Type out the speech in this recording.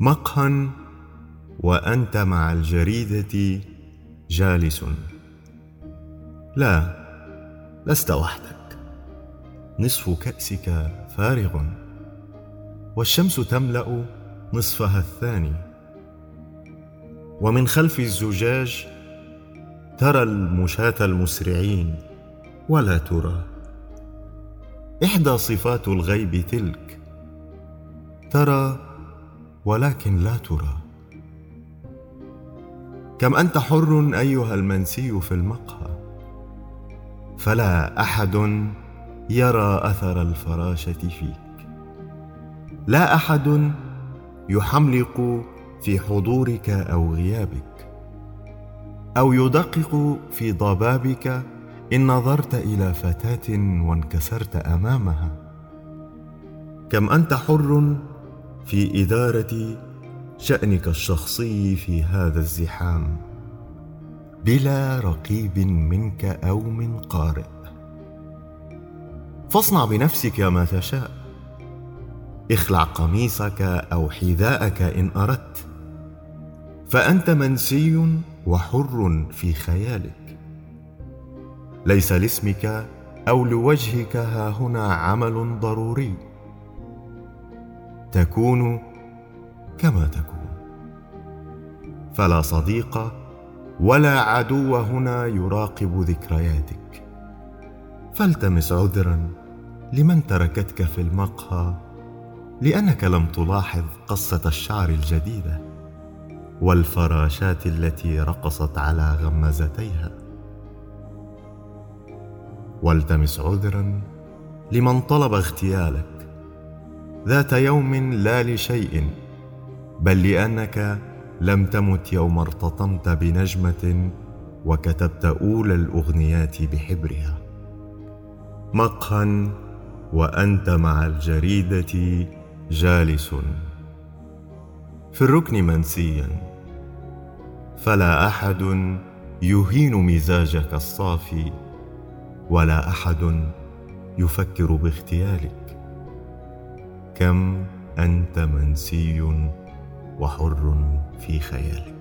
مقهى وأنت مع الجريدة جالس. لا لست وحدك. نصف كأسك فارغ والشمس تملأ نصفها الثاني. ومن خلف الزجاج ترى المشاة المسرعين. ولا ترى إحدى صفات الغيب تلك. ترى ولكن لا ترى. كم أنت حر أيها المنسي في المقهى. فلا أحد يرى أثر الفراشة فيك. لا أحد يحملق في حضورك أو غيابك. أو يدقق في ضبابك إن نظرت إلى فتاة وانكسرت أمامها. كم أنت حر في إدارة شأنك الشخصي في هذا الزحام. بلا رقيب منك أو من قارئ. فاصنع بنفسك ما تشاء. اخلع قميصك أو حذاءك إن أردت. فأنت منسي وحر في خيالك. ليس لاسمك أو لوجهك ها هنا عمل ضروري. تكون كما تكون. فلا صديق ولا عدو هنا يراقب ذكرياتك. فالتمس عذرا لمن تركتك في المقهى لأنك لم تلاحظ قصة الشعر الجديدة والفراشات التي رقصت على غمازتيها. والتمس عذرا لمن طلب اغتيالك ذات يوم لا لشيء بل لأنك لم تمت يوم ارتطمت بنجمة وكتبت أولى الأغنيات بحبرها. مقهى وأنت مع الجريدة جالس. في الركن منسيا. فلا أحد يهين مزاجك الصافي ولا أحد يفكر باغتيالك كم أنت منسي وحر في خيالك.